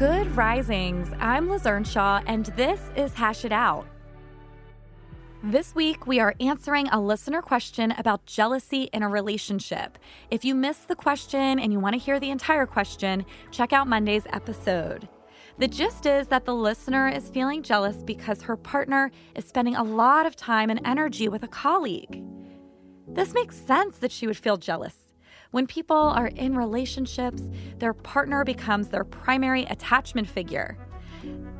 Good risings. I'm Liz Earnshaw, and this is Hash It Out. This week, we are answering a listener question about jealousy in a relationship. If you missed the question and you want to hear the entire question, check out Monday's episode. The gist is that the listener is feeling jealous because her partner is spending a lot of time and energy with a colleague. This makes sense that she would feel jealous. When people are in relationships, their partner becomes their primary attachment figure.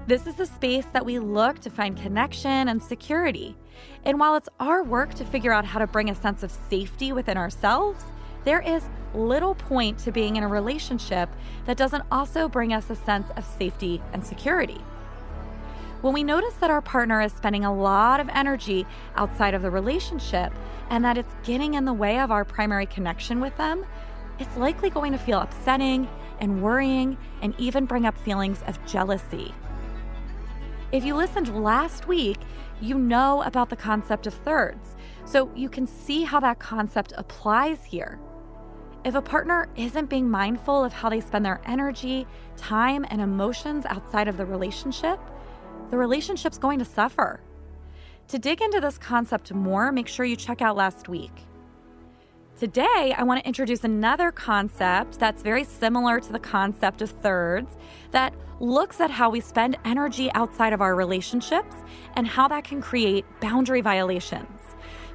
This is the space that we look to find connection and security. And while it's our work to figure out how to bring a sense of safety within ourselves, there is little point to being in a relationship that doesn't also bring us a sense of safety and security. When we notice that our partner is spending a lot of energy outside of the relationship and that it's getting in the way of our primary connection with them, it's likely going to feel upsetting and worrying and even bring up feelings of jealousy. If you listened last week, you know about the concept of thirds, so you can see how that concept applies here. If a partner isn't being mindful of how they spend their energy, time, and emotions outside of the relationship, the relationship's going to suffer. To dig into this concept more, make sure you check out last week. Today, I want to introduce another concept that's very similar to the concept of thirds that looks at how we spend energy outside of our relationships and how that can create boundary violations.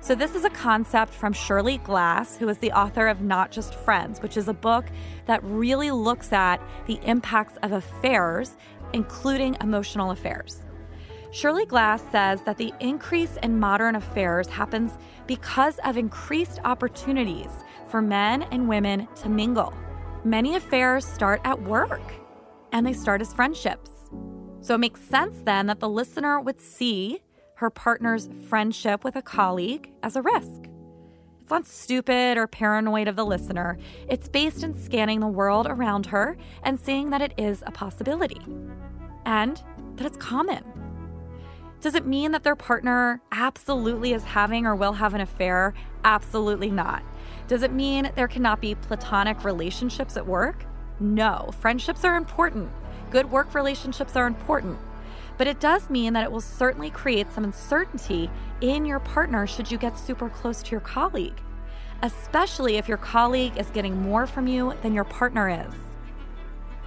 So, this is a concept from Shirley Glass, who is the author of Not Just Friends, which is a book that really looks at the impacts of affairs, including emotional affairs. Shirley Glass says that the increase in modern affairs happens because of increased opportunities for men and women to mingle. Many affairs start at work and they start as friendships. So it makes sense then that the listener would see her partner's friendship with a colleague as a risk. It's not stupid or paranoid of the listener. It's based in scanning the world around her and seeing that it is a possibility and that it's common. Does it mean that their partner absolutely is having or will have an affair? Absolutely not. Does it mean there cannot be platonic relationships at work? No. Friendships are important. Good work relationships are important. But it does mean that it will certainly create some uncertainty in your partner should you get super close to your colleague, especially if your colleague is getting more from you than your partner is.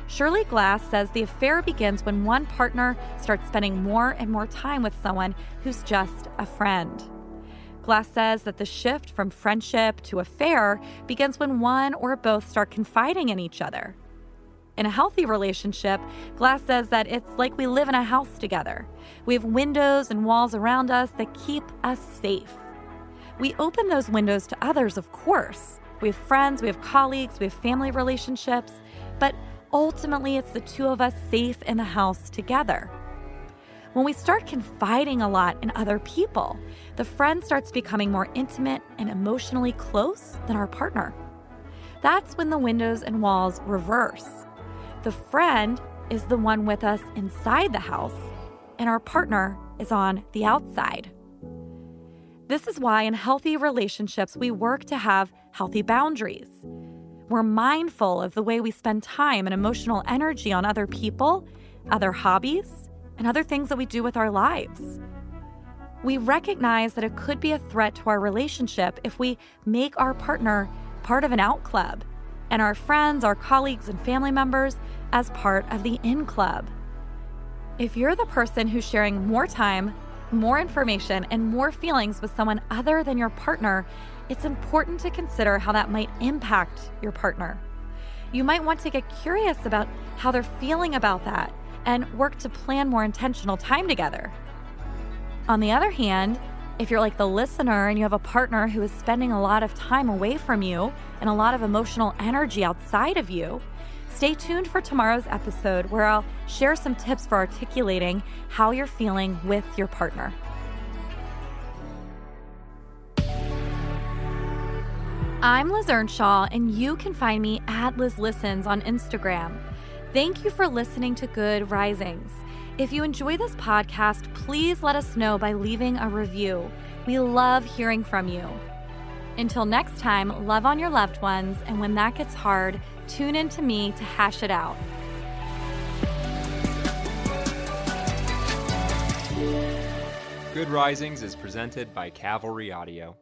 Shirley Glass says the affair begins when one partner starts spending more and more time with someone who's just a friend. Glass says that the shift from friendship to affair begins when one or both start confiding in each other. In a healthy relationship, Glass says that it's like we live in a house together. We have windows and walls around us that keep us safe. We open those windows to others, of course. We have friends, we have colleagues, we have family relationships, but ultimately it's the two of us safe in the house together. When we start confiding a lot in other people, the friend starts becoming more intimate and emotionally close than our partner. That's when the windows and walls reverse. The friend is the one with us inside the house, and our partner is on the outside. This is why in healthy relationships, we work to have healthy boundaries. We're mindful of the way we spend time and emotional energy on other people, other hobbies, and other things that we do with our lives. We recognize that it could be a threat to our relationship if we make our partner part of an out club and our friends, our colleagues, and family members as part of the in club. If you're the person who's sharing more time, more information, and more feelings with someone other than your partner, it's important to consider how that might impact your partner. You might want to get curious about how they're feeling about that and work to plan more intentional time together. On the other hand, If you're like the listener and you have a partner who is spending a lot of time away from you and a lot of emotional energy outside of you, stay tuned for tomorrow's episode where I'll share some tips for articulating how you're feeling with your partner. I'm Liz Earnshaw, and you can find me at Liz Listens on Instagram. Thank you for listening to Good Risings. If you enjoy this podcast, please let us know by leaving a review. We love hearing from you. Until next time, love on your loved ones, and when that gets hard, tune in to me to hash it out. Good Risings is presented by Cavalry Audio.